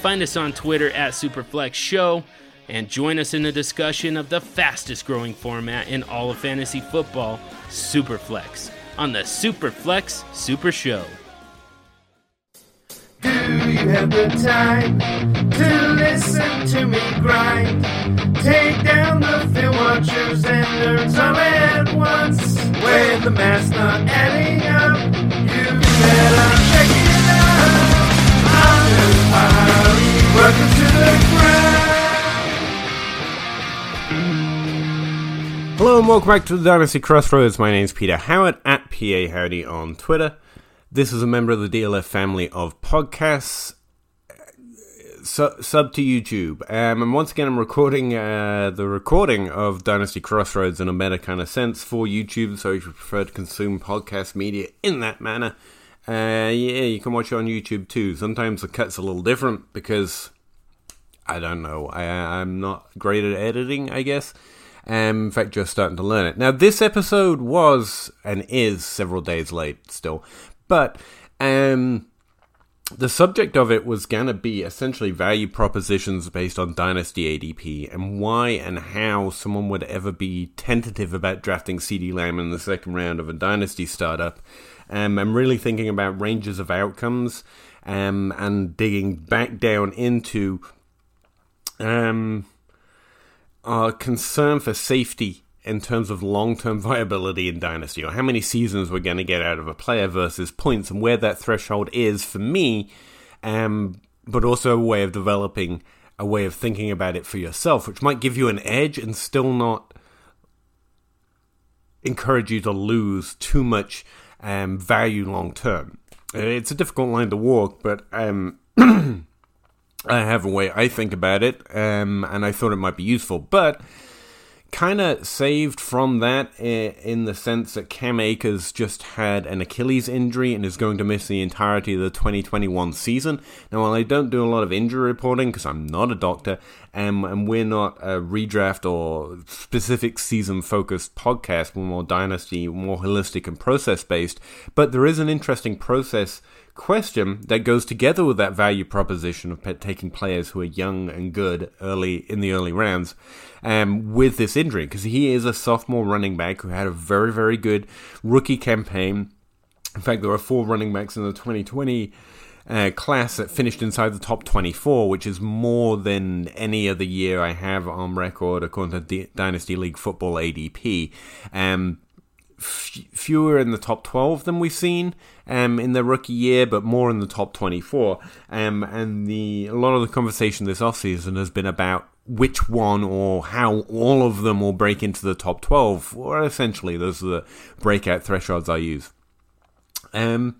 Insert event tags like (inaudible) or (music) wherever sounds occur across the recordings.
find us on Twitter at Superflex Show and join us in the discussion of the fastest growing format in all of fantasy football, Superflex, on the Superflex Super Show. Do you have the time to listen to me grind? Take down the film watchers and nerds all at once. When the math's not adding up, and welcome back to the Dynasty Crossroads. My name is Peter Howard at PA Howdy on Twitter. This is a member of the DLF family of podcasts. Su- sub to YouTube. Um, and once again, I'm recording uh, the recording of Dynasty Crossroads in a meta kind of sense for YouTube. So if you prefer to consume podcast media in that manner, uh, yeah, you can watch it on YouTube too. Sometimes the cut's a little different because I don't know. I, I'm not great at editing, I guess. Um, in fact, just starting to learn it. Now, this episode was and is several days late still, but um, the subject of it was going to be essentially value propositions based on Dynasty ADP and why and how someone would ever be tentative about drafting CeeDee Lamb in the second round of a Dynasty startup. Um, I'm really thinking about ranges of outcomes um, and digging back down into um, our concern for safety in terms of long term (laughs) viability in Dynasty, or how many seasons we're going to get out of a player versus points, and where that threshold is for me, um, but also a way of developing a way of thinking about it for yourself, which might give you an edge and still not encourage you to lose too much um, value long term. It's a difficult line to walk, but um, (clears throat) I have a way I think about it, um, and I thought it might be useful. But kind of saved from that in the sense that Cam Akers just had an Achilles injury and is going to miss the entirety of the 2021 season. Now, while I don't do a lot of injury reporting because I'm not a doctor um, and we're not a redraft or specific season focused podcast, we're more dynasty, more holistic and process based, but there is an interesting process question that goes together with that value proposition of taking players who are young and good early in the early rounds um, with this injury because he is a sophomore running back who had a very very good rookie campaign. In fact, there were four running backs in the 2020 uh, class that finished inside the top 24, which is more than any other year I have on record according to D- Dynasty League Football ADP. Um, f- fewer in the top 12 than we've seen um, in their rookie year, but more in the top 24. Um, and the a lot of the conversation this offseason has been about which one or how all of them will break into the top 12. Or essentially, those are the breakout thresholds I use. Um,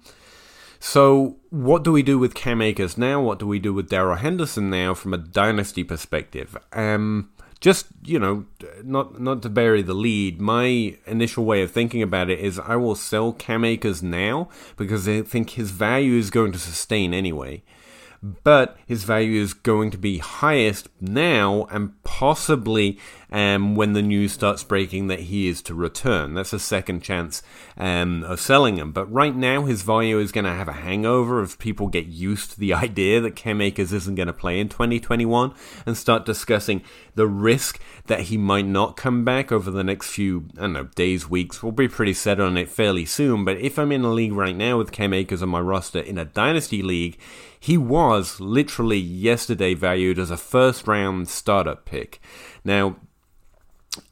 so, what do we do with Cam Akers now? What do we do with Darrell Henderson now from a dynasty perspective? Um, just you know, not not to bury the lead. My initial way of thinking about it is I will sell Cam Akers now because I think his value is going to sustain anyway but his value is going to be highest now and possibly um, when the news starts breaking that he is to return. That's a second chance um, of selling him. But right now, his value is going to have a hangover if people get used to the (laughs) idea that Cam Akers isn't going to play in 2021 and start discussing the risk that he might not come back over the next few, I don't know, days, weeks. We'll be pretty set on it fairly soon. But if I'm in a league right now with Cam Akers on my roster in a dynasty league, he was literally yesterday valued as a first round startup pick. Now,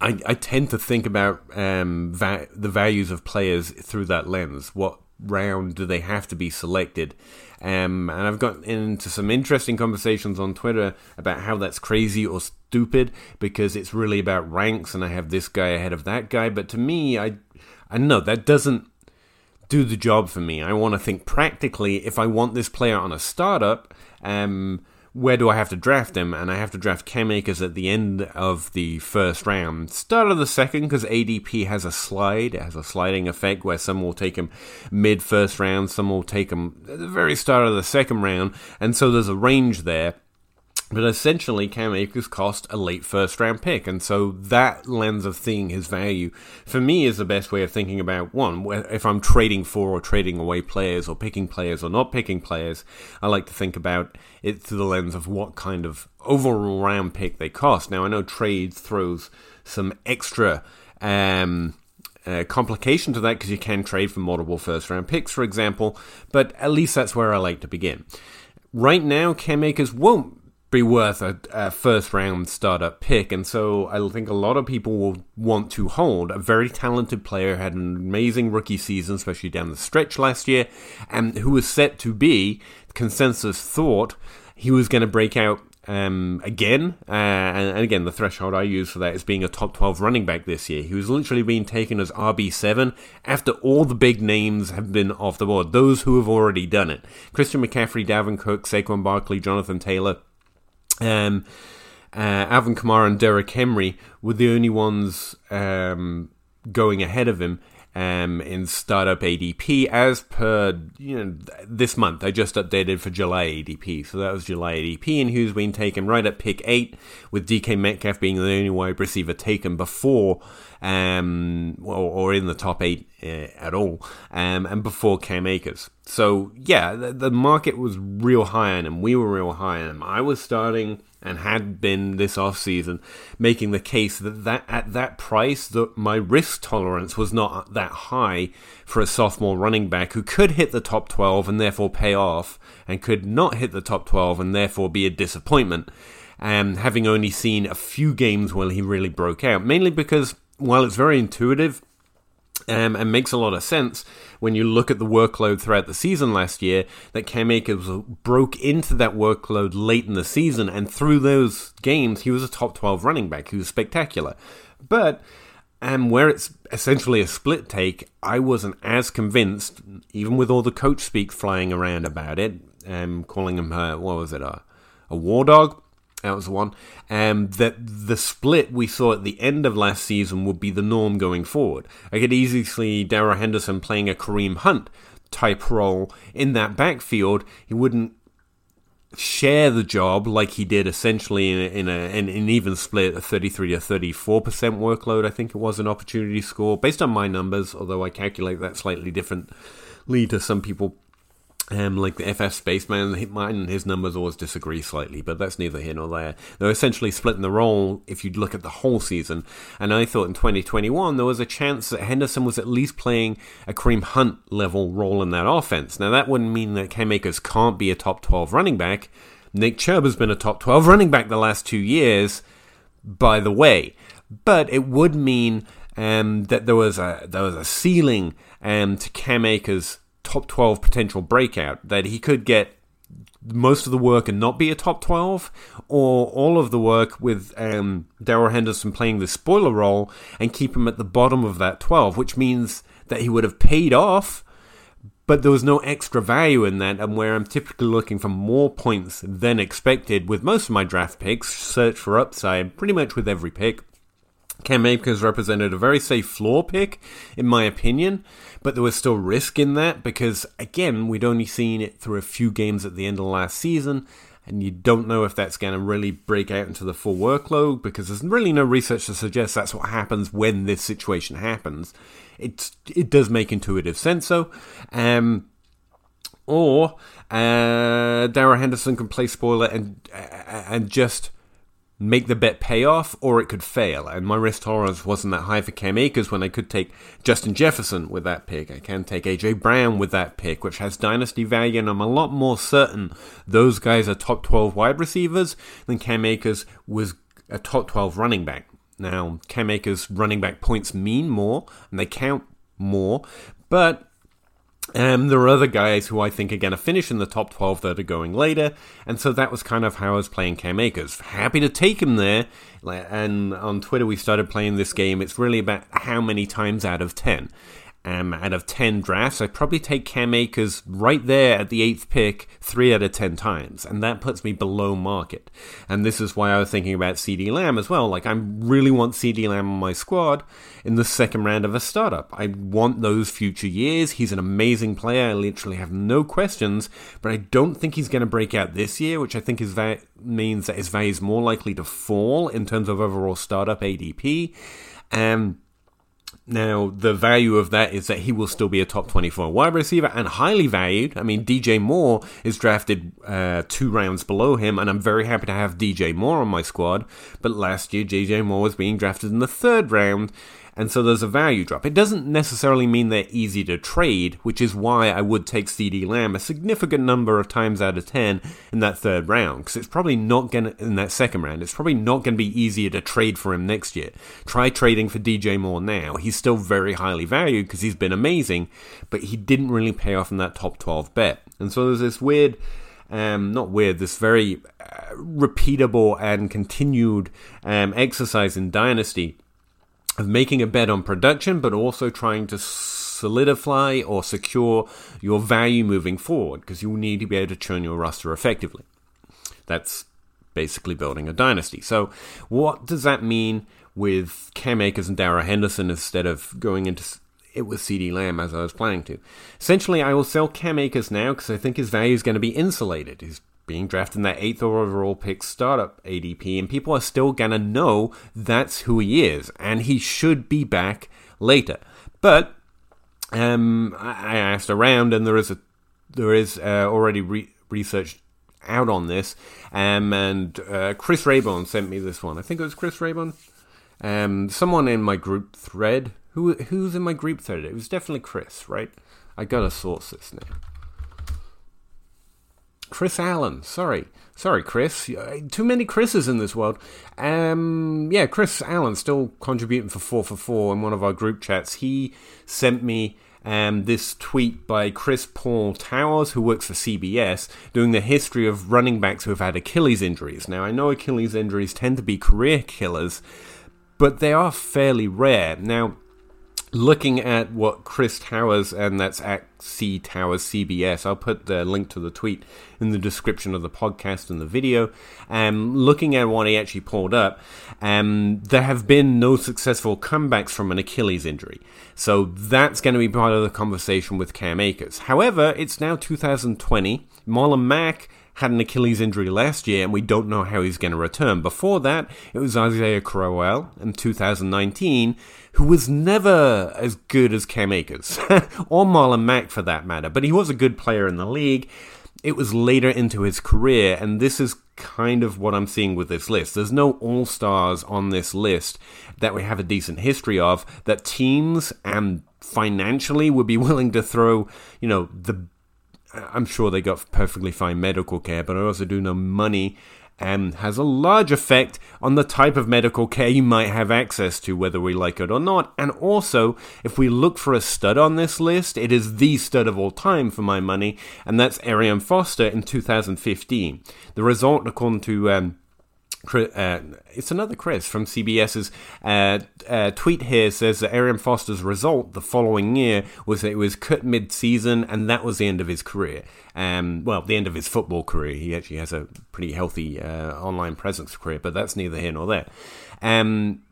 I, I tend to think about um, va- the values of players through that lens. What round do they have to be selected? Um, and I've got into some interesting conversations on Twitter about how that's crazy or stupid because it's really about ranks and I have this guy ahead of that guy. But to me, I I know that doesn't do the job for me. I want to think practically. If I want this player on a startup, um, where do I have to draft him? And I have to draft Cam Akers at the end of the first round. Start of the second, because ADP has a slide. It has a sliding effect where some will take him mid first round, some will take him at the very start of the second round. And so there's a range there. But essentially, Cam Akers cost a late first round pick, and so that lens of seeing his value for me is the best way of thinking about one. If I'm trading for or trading away players, or picking players or not picking players, I like to think about it through the lens of what kind of overall round pick they cost. Now, I know trade throws some extra um, uh, complication to that because you can trade for multiple first round picks, for example, but at least that's where I like to begin. Right now, Cam Akers won't be worth a, a, first round startup pick. And so I think a lot of people will want to hold a very talented player, had an amazing rookie season, especially down the stretch last year, and who was set to be, consensus thought, he was going to break out um, again, uh, and, and, again, the threshold I use for that is being a top 12 running back this year. He was literally being taken as RB7 after all the big names have been off the board, those who have already done it. Christian McCaffrey, Dalvin Cook, Saquon Barkley, Jonathan Taylor, um, uh, Alvin Kamara and Derrick Henry were the only ones um, going ahead of him um, in startup ADP as per you know this month. I just updated for July ADP, so that was July ADP, and who's been taken right at pick eight, with DK Metcalf being the only wide receiver taken before um, or, or, in the top eight uh, at all, um, and before Cam Akers. So yeah, the, the, market was real high on him. We were real high on him. I was starting and had been this off season making the case that, that at that price that my risk tolerance was not that high for a sophomore running back who could hit the top 12 and therefore pay off and could not hit the top 12 and therefore be a disappointment um, having only seen a few games where he really broke out mainly because while it's very intuitive um, and makes a lot of sense when you look at the workload throughout the season last year, that Cam Akers broke into that workload late in the season, and through those games, he was a top 12 running back. He was spectacular. But um, where it's essentially a split take, I wasn't as convinced, even with all the coach speak flying around about it, um, calling him, uh, what was it, a, a war dog? That was the one. Um, that the split we saw at the end of last season would be the norm going forward. I could easily see Darrell Henderson playing a Kareem Hunt type role in that backfield. He wouldn't share the job like he did essentially in, in, a, in an even split, a 33 to 34 percent workload. I think it was an opportunity score based on my numbers, although I calculate that slightly differently to some people um, like the FF Spaceman, mine and his numbers always disagree slightly, but that's neither here nor there. They're essentially splitting the role if you look at the whole season. And I thought in 2021 there was a chance that Henderson was at least playing a Kareem Hunt level role in that offense. Now that wouldn't mean that Cam Akers can't be a top 12 running back. Nick Chubb has been a top 12 running back the last two years, by the way. But it would mean um, that there was a there was a ceiling um, to Cam Akers' top 12 potential breakout, that he could get most of the work and not be a top 12, or all of the work with um, Darrell Henderson playing the spoiler role and keep him at the bottom of that 12, which means that he would have paid off, but there was no extra value in that, and where I'm typically looking for more points than expected with most of my draft picks, search for upside pretty much with every pick. Cam Akers represented a very safe floor pick, in my opinion, but there was still risk in that because, again, we'd only seen it through a few games at the end of last season, and you don't know if that's going to really break out into the full workload because there's really no research to suggest that's what happens when this situation happens. It it does make intuitive sense, though. Um, or uh, Darrell Henderson can play spoiler and uh, and just make the bet pay off or it could fail. And my risk tolerance wasn't that high for Cam Akers when I could take Justin Jefferson with that pick. I can take AJ Brown with that pick, which has dynasty value, and I'm a lot more certain those guys are top 12 wide receivers than Cam Akers was a top 12 running back. Now, Cam Akers' running back points mean more and they count more, but um, there are other guys who I think are going to finish in the top 12 that are going later, and so that was kind of how I was playing Cam Akers. Happy to take him there, and on Twitter we started playing this game. It's really about how many times out of 10. Um, out of 10 drafts, I'd probably take Cam Akers right there at the eighth pick, three out of 10 times. And that puts me below market. And this is why I was thinking about CeeDee Lamb as well. Like, I really want CeeDee Lamb on my squad in the second round of a startup. I want those future years. He's an amazing player. I literally have no questions, but I don't think he's going to break out this year, which I think is va- means that his value is more likely to fall in terms of overall startup ADP. Um, now, the value of that is that he will still be a top 24 wide receiver and highly valued. I mean, DJ Moore is drafted uh, two rounds below him, and I'm very happy to have DJ Moore on my squad. But last year, DJ Moore was being drafted in the third round, and so there's a value drop. It doesn't necessarily mean they're easy to trade, which is why I would take CeeDee Lamb a significant number of times out of 10 in that third round, because it's probably not going to, in that second round, it's probably not going to be easier to trade for him next year. Try trading for DJ Moore now. He's still very highly valued because he's been amazing, but he didn't really pay off in that top 12 bet. And so there's this weird. Um, not weird, this very uh, repeatable and continued um, exercise in Dynasty of making a bet on production, but also trying to solidify or secure your value moving forward because you'll need to be able to churn your roster effectively. That's basically building a dynasty. So, what does that mean with Cam Akers and Darrell Henderson instead of going into it with CeeDee Lamb as I was planning to? Essentially, I will sell Cam Akers now because I think his value is going to be insulated. Being drafted in that eighth overall pick startup ADP, and people are still gonna know that's who he is, and he should be back later. But um, I asked around, and there is a there is uh, already re- research out on this, um, and uh, Chris Raybon sent me this one. I think it was Chris Raybon. Um, someone in my group thread. Who who's in my group thread? It was definitely Chris, right? I gotta source this now. Chris Allen. Sorry. Sorry, Chris. Too many Chris's in this world. Um, yeah, Chris Allen still contributing for 4 for 4 in one of our group chats. He sent me um, this tweet by Chris Paul Towers, who works for CBS, doing the history of running backs who have had Achilles injuries. Now, I know Achilles injuries tend to be career killers, but they are fairly rare. Now, looking at what Chris Towers, and that's at C Towers CBS, I'll put the link to the tweet in the description of the podcast and the video. Um, looking at what he actually pulled up, um, there have been no successful comebacks from an Achilles injury. So that's going to be part of the conversation with Cam Akers. However, it's now 2020. Marlon Mack had an Achilles injury last year, and we don't know how he's going to return. Before that, it was Isaiah Crowell in 2019, who was never as good as Cam Akers, (laughs) or Marlon Mack for that matter, but he was a good player in the league. It was later into his career, and this is kind of what I'm seeing with this list. There's no all stars on this list that we have a decent history of that teams and financially would be (laughs) willing to throw, you know, the I'm sure they got perfectly fine medical care, but I also do know money um, has a large effect on the type of medical care you might have access to, whether we like it or not. And also, if we look for a stud on this list, it is the stud of all time for my money, and that's Arian Foster in 2015. The result, according to um, uh, it's another Chris from CBS's uh, uh, tweet here says that Arian Foster's result the following year was that it was cut mid-season and that was the end of his career. Um, well, the end of his football career. He actually has a pretty healthy uh, online presence career, but that's neither here nor there. Um,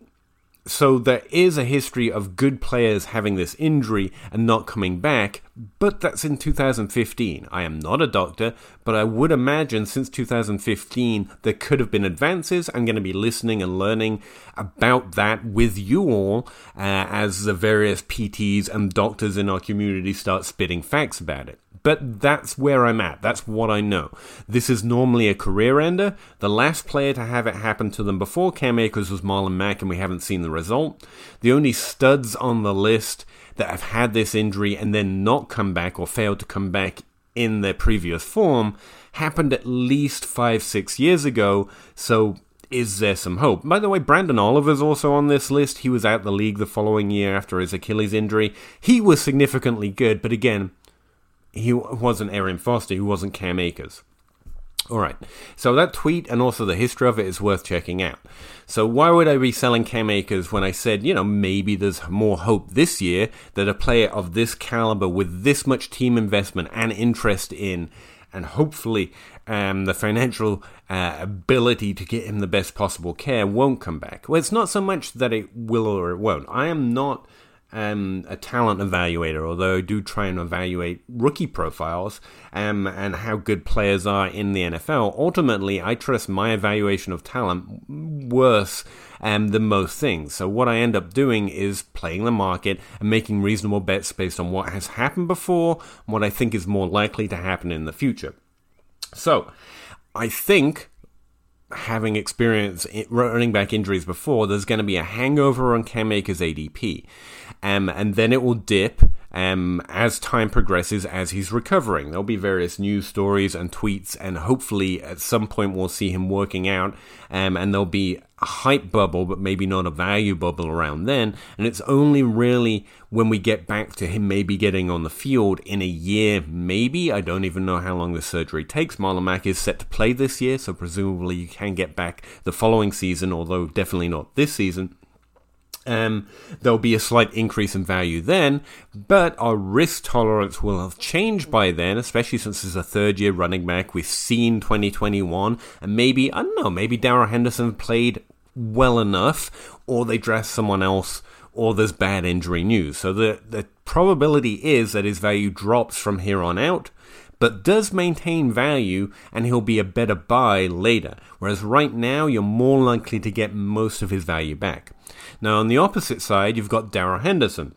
so there is a history of good players having this injury and not coming back, but that's in 2015. I am not a doctor, but I would imagine since 2015 there could have been advances. I'm going to be listening and learning about that with you all uh, as the various PTs and doctors in our community start spitting facts about it. But that's where I'm at. That's what I know. This is normally a career ender. The last player to have it happen to them before Cam Akers was Marlon Mack, and we haven't seen the result. The only studs on the list that have had this injury and then not come back or failed to come back in their previous form happened at least five, six years ago. So is there some hope? By the way, Branden Oliver's also on this list. He was out the league the following year after his Achilles injury. He was significantly good, but again, he wasn't Arian Foster, he wasn't Cam Akers. All right. So that tweet and also the history of it is worth checking out. So why would I be selling Cam Akers when I said, you know, maybe there's more hope this year that a player of this caliber with this much team investment and interest in and hopefully um, the financial uh, ability to get him the best possible care won't come back. Well, it's not so much that it will or it won't. I am not um, a talent evaluator, although I do try and evaluate rookie profiles um, and how good players are in the NFL. Ultimately, I trust my evaluation of talent worse um, than most things. So, what I end up doing is playing the market and making reasonable bets based on what has happened before what I think is more likely to happen in the future. So, I think having experienced running back injuries before, there's going to be a hangover on Cam Akers' ADP um, and then it will dip um, as time progresses as he's recovering. There'll be various news stories and tweets, and hopefully at some point we'll see him working out, um, and there'll be a hype bubble, but maybe not a value bubble around then. And it's only really when we get back to him maybe getting on the field in a year, maybe. I don't even know how long the surgery takes. Marlon Mack is set to play this year, so presumably you can get back the following season, although definitely not this season. Um, there'll be a slight increase in value then, but our risk tolerance will have changed by then, especially since it's a third year running back. We've seen 2021, and maybe, I don't know, maybe Darrell Henderson played well enough, or they draft someone else, or there's bad injury news. So the, the probability is that his value drops from here on out but does maintain value and he'll be a better buy later. Whereas right now, you're more likely to get most of his value back. Now, on the opposite side, you've got Darrell Henderson.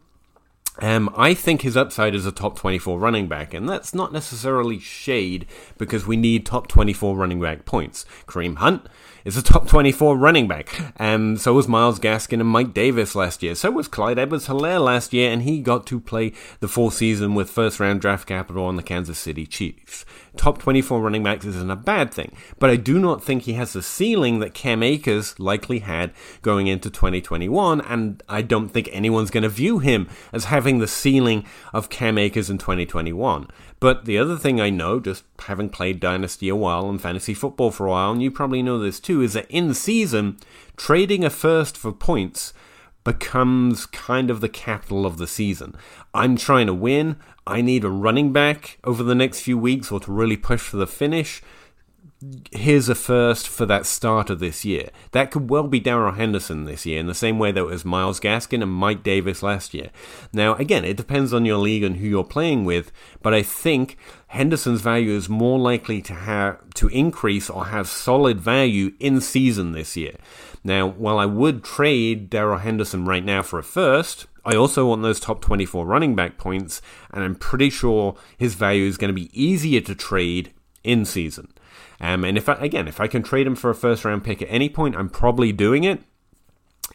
Um, I think his upside is a top 24 running back, and that's not necessarily shade because we need top 24 running back points. Kareem Hunt is a top 24 running back. Um, so was Myles Gaskin and Mike Davis last year. So was Clyde Edwards Helaire last year, and he got to play the full season with first round draft capital on the Kansas City Chiefs. Top 24 running backs isn't a bad thing, but I do not think he has the ceiling that Cam Akers likely had going into 2021, and I don't think anyone's going to view him as having the ceiling of Cam Akers in 2021. But the other thing I know, just having played Dynasty a while and fantasy football for a while, and you probably know this too, is that in season, trading a first for points becomes kind of the capital of the season. I'm trying to win. I need a running back over the next few weeks or to really push for the finish here's a first for that start of this year. That could well be Darrell Henderson this year, in the same way that it was Myles Gaskin and Mike Davis last year. Now, again, it depends on your league and who you're playing with, but I think Henderson's value is more likely to have to increase or have solid value in season this year. Now, while I would trade Darrell Henderson right now for a first, I also want those top 24 running back points, and I'm pretty sure his value is going to be easier to trade in season. Um, and if I, again, if I can trade him for a first round pick at any point, I'm probably doing it.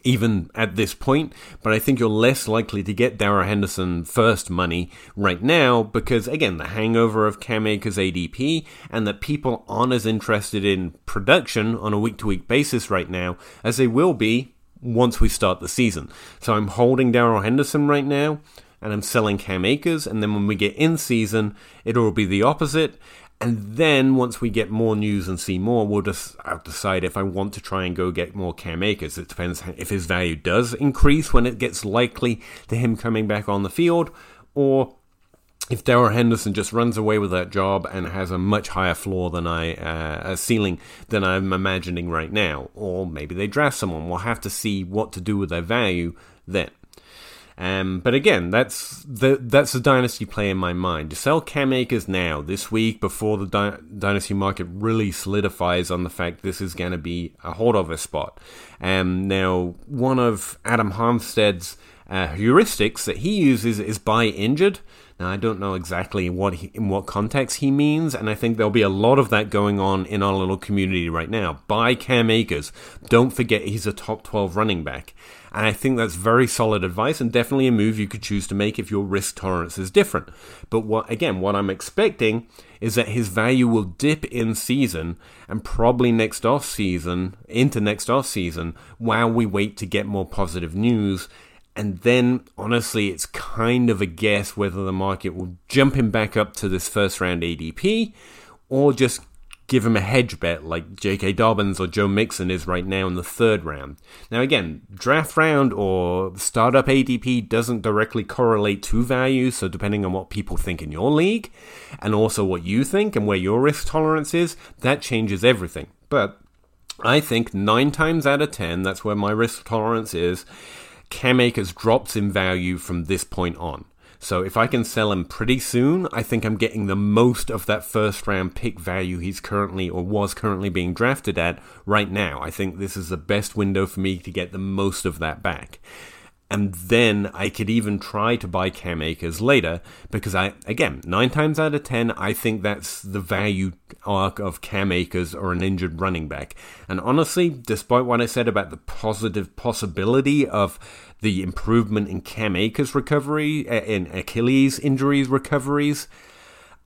Even at this point, but I think you're less likely to get Darrell Henderson first money right now because, again, the hangover of Cam Akers ADP and that people aren't as interested in production on a week to week basis right now as they will be once we start the season. So I'm holding Darrell Henderson right now and I'm selling Cam Akers, and then when we get in season, it'll be the opposite. And then once we get more news and see more, we'll just I'll decide if I want to try and go get more Cam Akers. It depends if his value does increase when it gets likely to him coming back on the field, or if Darrell Henderson just runs away with that job and has a much higher floor than I, uh, a ceiling than I'm imagining right now, or maybe they draft someone, we'll have to see what to do with their value then. Um, but again, that's the that's the dynasty play in my mind. To sell Cam Akers now, this week, before the dynasty market really solidifies on the fact this is going to be a holdover spot. Um, now, one of Adam Harstad's uh, heuristics that he uses is buy injured. Now, I don't know exactly what he, in what context he means, and I think there'll be a lot of that going on in our little community right now. Buy Cam Akers. Don't forget he's a top 12 running back. And I think that's very solid advice and definitely a move you could choose to make if your risk tolerance is different. But what again, what I'm expecting is that his value will dip in season and probably next off season into next off season while we wait to get more positive news. And then, honestly, it's kind of a guess whether the market will jump him back up to this first round ADP or just give him a hedge bet like J.K. Dobbins or Joe Mixon is right now in the third round. Now, again, draft round or startup ADP doesn't directly correlate to value, so depending on what people think in your league and also what you think and where your risk tolerance is, that changes everything. But I think nine times out of ten, that's where my risk tolerance is. Cam Akers drops in value from this point on. So if I can sell him pretty soon, I think I'm getting the most of that first round pick value he's currently or was currently being drafted at right now. I think this is the best window for me to get the most of that back. And then I could even try to buy Cam Akers later because I, again, nine times out of ten, I think that's the value arc of Cam Akers or an injured running back. And honestly, despite what I said about the positive possibility of the improvement in Cam Akers' recovery, uh, in Achilles injuries recoveries.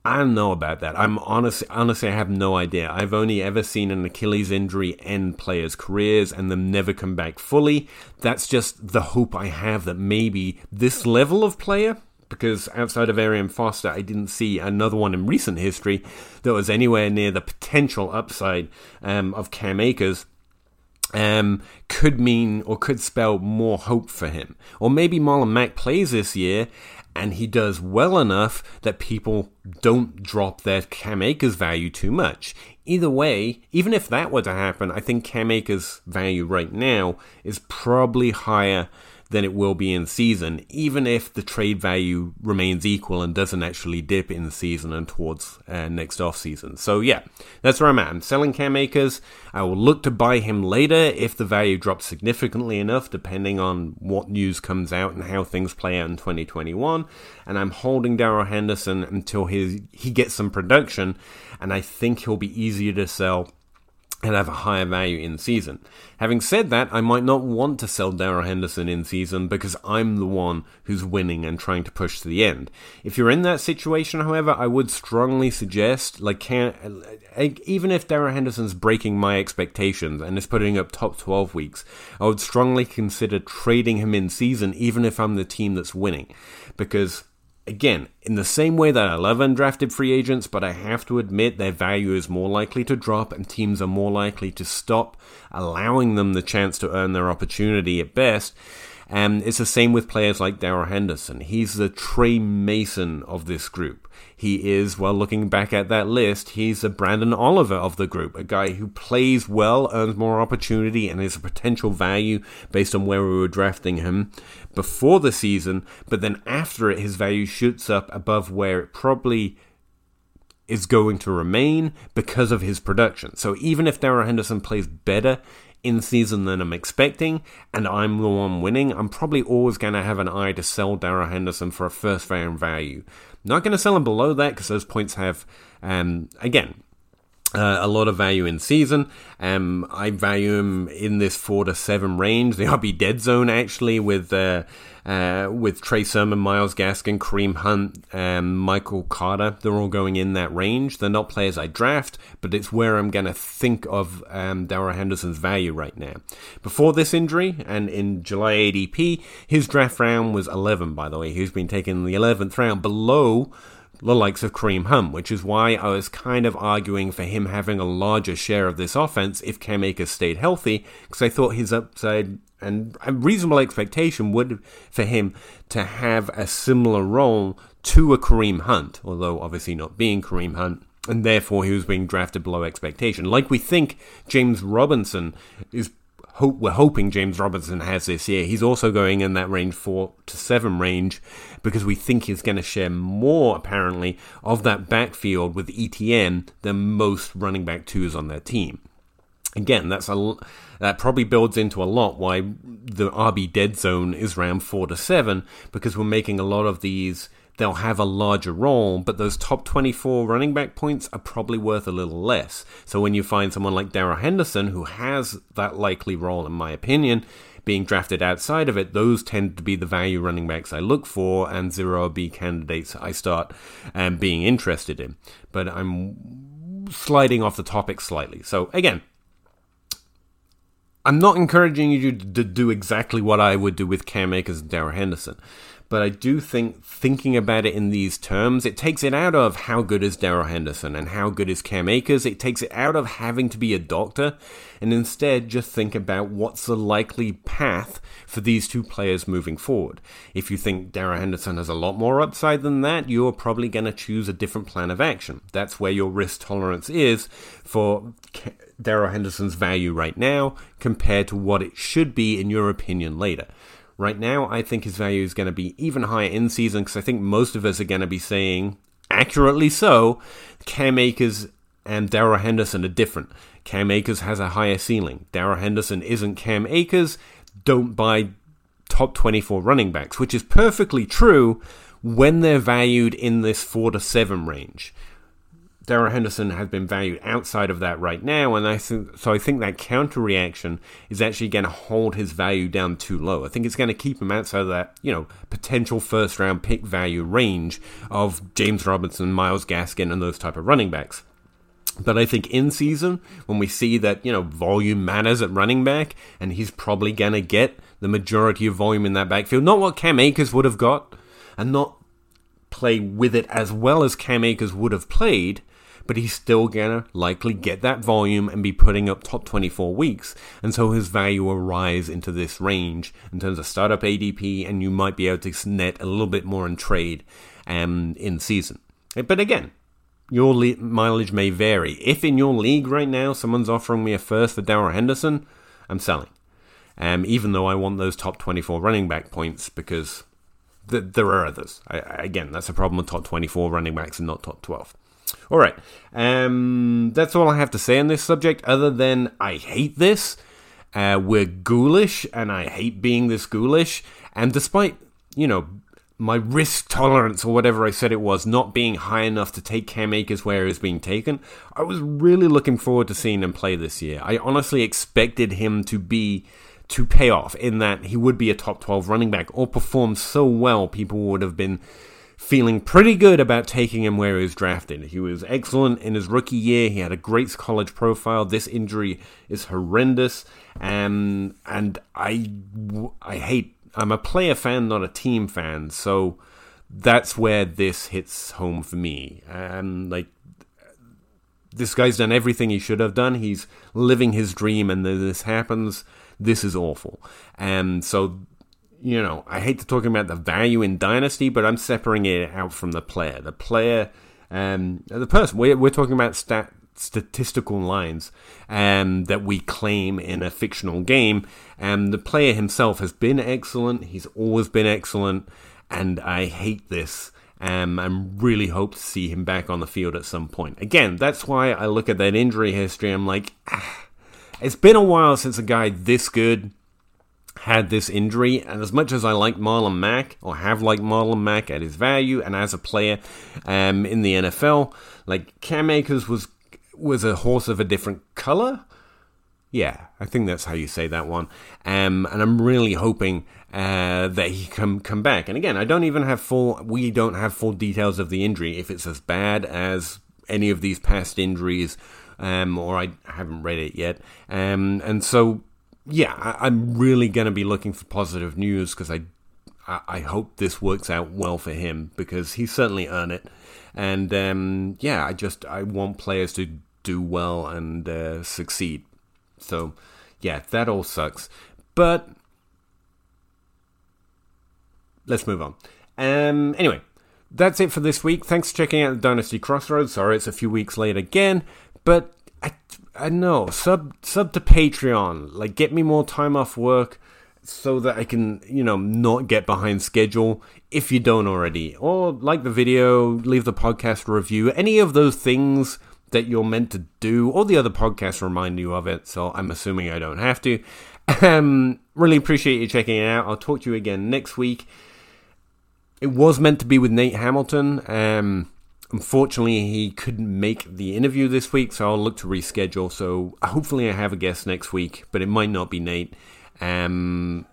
I don't know about that. I'm honestly, honestly, I have no idea. I've only ever seen an Achilles injury end players' careers and them never come back fully. That's just the hope I have that maybe this level of player, because outside of Arian Foster, I didn't see another one in recent history that was anywhere near the potential upside um, of Cam Akers um, could mean or could spell more hope for him. Or maybe Marlon Mack plays this year and he does well enough that people don't drop their Cam Akers value too much. Either way, even if that were to happen, I think Cam Akers' value right now is probably higher than it will be in season, even if the trade value remains equal and doesn't actually dip in season and towards uh, next off season. So yeah, that's where I'm at. I'm selling Cam Akers. I will look to buy him later if the value drops significantly enough, depending on what news comes out and how things play out in 2021. And I'm holding Darrell Henderson until he he gets some production, and I think he'll be easier to sell and have a higher value in season. Having said that, I might not want to sell Darrell Henderson in season because I'm the one who's winning and trying to push to the end. If you're in that situation, however, I would strongly suggest, like, can, even if Darrell Henderson's breaking my expectations and is putting up top 12 weeks, I would strongly consider trading him in season, even if I'm the team that's winning, because Again, in the same way that I love undrafted free agents, but I have to admit their value is more likely to drop and teams are more likely to stop allowing them the chance to earn their opportunity at best. And it's the same with players like Darrell Henderson. He's the Tre Mason of this group. He is, well, looking back at that list, he's the Branden Oliver of the group, a guy who plays well, earns more opportunity, and is a potential value based on where we were drafting him before the season. But then after it, his value shoots up above where it probably is going to remain because of his production. So even if Darrell Henderson plays better in season than I'm expecting, and I'm the one winning, I'm probably always going to have an eye to sell Darrell Henderson for a first round value. Not going to sell him below that because those points have, um, again, uh, a lot of value in season. Um, I value him in this four to seven range. The RB dead zone actually with uh, uh, with Trey Sermon, Myles Gaskin, Kareem Hunt, um, Michael Carter. They're all going in that range. They're not players I draft, but it's where I'm going to think of um, Henderson's value right now. Before this injury and in July ADP, his draft round was 11. By the way, he's been taken in the 11th round, below the likes of Kareem Hunt, which is why I was kind of arguing for him having a larger share of this offense if Cam Akers stayed healthy, because I thought his upside and a reasonable expectation would for him to have a similar role to a Kareem Hunt, although obviously not being Kareem Hunt, and therefore he was being drafted below expectation. Like we think James Robinson is hope we're hoping James Robinson has this year. He's also going in that range four to seven range because we think he's going to share more apparently of that backfield with ETN than most running back twos on their team. Again, that's a that probably builds into a lot why the RB dead zone is around four to seven because we're making a lot of these they'll have a larger role, but those top 24 running back points are probably worth a little less. So when you find someone like Darrell Henderson, who has that likely role, in my opinion, being drafted outside of it, those tend to be the value running backs I look for and zero RB candidates I start um, being interested in. But I'm sliding off the topic slightly. So again, I'm not encouraging you to do exactly what I would do with Cam Akers and Darrell Henderson. But I do think thinking about it in these terms, it takes it out of how good is Darrell Henderson and how good is Cam Akers. It takes it out of having to be a doctor and instead just think about what's the likely path for these two players moving forward. If you think Darrell Henderson has a lot more upside than that, you're probably going to choose a different plan of action. That's where your risk tolerance is for Darrell Henderson's value right now compared to what it should be in your opinion later. Right now, I think his value is going to be even higher in season because I think most of us are going to be saying, accurately so, Cam Akers and Darrell Henderson are different. Cam Akers has a higher ceiling. Darrell Henderson isn't Cam Akers. Don't buy top 24 running backs, which is perfectly true when they're valued in this 4 to 7 range. Darrell Henderson has been valued outside of that right now, and I think so. I think that counter reaction is actually going to hold his value down too low. I think it's going to keep him outside of that, you know, potential first round pick value range of James Robinson, Myles Gaskin, and those type of running backs. But I think in season, when we see that, you know, volume matters at running back, and he's probably going to get the majority of volume in that backfield, not what Cam Akers would have got, and not play with it as well as Cam Akers would have played, but he's still gonna likely get that volume and be putting up top 24 weeks. And so his value will rise into this range in terms of startup ADP, and you might be able to net a little bit more in trade um, in season. But again, your le- mileage may vary. If in your league right now someone's offering me a first for Darrell Henderson, I'm selling. Um, even though I want those top 24 running back points because th- there are others. I, again, that's a problem with top 24 running backs and not top 12. All right. Um, that's all I have to say on this subject, other than I hate this. Uh, we're ghoulish, and I hate being this ghoulish. And despite, you know, my risk tolerance or whatever I said it was not being high enough to take Cam Akers where he was being taken, I was really looking forward to seeing him play this year. I honestly expected him to be to pay off in that he would be a top 12 running back or perform so well people would have been feeling pretty good about taking him where he was drafted. He was excellent in his rookie year. He had a great college profile. This injury is horrendous, and and I I hate. I'm a player fan, not a team fan. So that's where this hits home for me. And like this guy's done everything he should have done. He's living his dream, and then this happens. This is awful. And so you know, I hate to talk about the value in Dynasty, but I'm separating it out from the player. The player, um, the person, we're, we're talking about stat, statistical lines um, that we claim in a fictional game. And the player himself has been excellent. He's always been excellent. And I hate this. Um, and really hope to see him back on the field at some point. Again, that's why I look at that injury history. I'm like, ah, it's been a while since a guy this good had this injury, and as much as I like Marlon Mack, or have liked Marlon Mack at his value and as a player um, in the NFL, like Cam Akers was was a horse of a different color. Yeah, I think that's how you say that one. Um, and I'm really hoping uh, that he can come back. And again, I don't even have full. We don't have full details of the injury. If it's as bad as any of these past injuries, um, or I haven't read it yet. Um, and so yeah, I, am really going to be looking for positive news because I, I, I hope this works out well for him because he certainly earned it, and um, yeah, I just I want players to do well and uh, succeed. So yeah, that all sucks, but let's move on. Um, anyway, that's it for this week. Thanks for checking out the Dynasty Crossroads. Sorry, it's a few weeks late again, but I, I know sub sub to Patreon. Like, get me more time off work so that I can, you know, not get behind schedule if you don't already. Or like the video, leave the podcast review, any of those things that you're meant to do. All the other podcasts remind you of it, so I'm assuming I don't have to. Um, really appreciate you checking it out. I'll talk to you again next week. It was meant to be with Nate Hamilton. Um, Unfortunately, he couldn't make the interview this week, so I'll look to reschedule. So hopefully, I have a guest next week, but it might not be Nate. Um,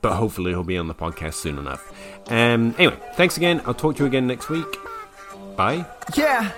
but hopefully, he'll be on the podcast soon enough. Um, anyway, thanks again. I'll talk to you again next week. Bye. Yeah.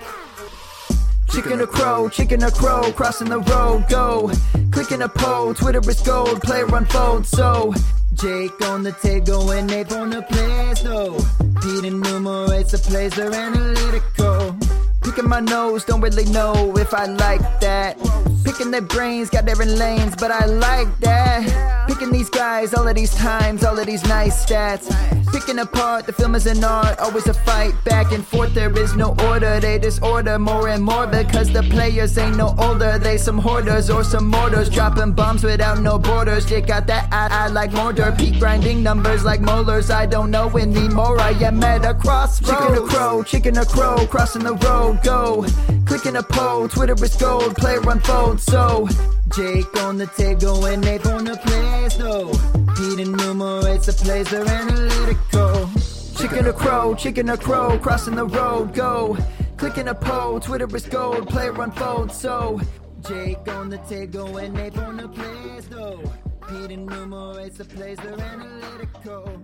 Chicken or crow, chicken or crow, crossing the road, go. Clicking a pole, Twitter is gold, player unfold, so Jake on the table and Ape on the plays, though. Pete enumerates the plays, they're analytical. Picking my nose, don't really know if I like that. Picking their brains, got different lanes, but I like that. These guys, all of these times, all of these nice stats. Picking apart, the film is an art, always a fight back and forth. There is no order, they disorder more and more because the players ain't no older. They some hoarders or some mortars, dropping bombs without no borders. They got that I, I like mortar, peak grinding numbers like molars. I don't know anymore. I am at a crossroads. Chicken or crow, chicken or crow, crossing the road, go. Clicking a poll, Twitter is gold, player unfold. So Jake on the table and Ape on the plays, though. Pete enumerates the plays, they're analytical. Chicken or crow, chicken or crow, crossing the road, go. Clicking a poll, Twitter is gold, player unfold. So Jake on the table and Ape on the plays, though. Pete enumerates the plays, they're analytical.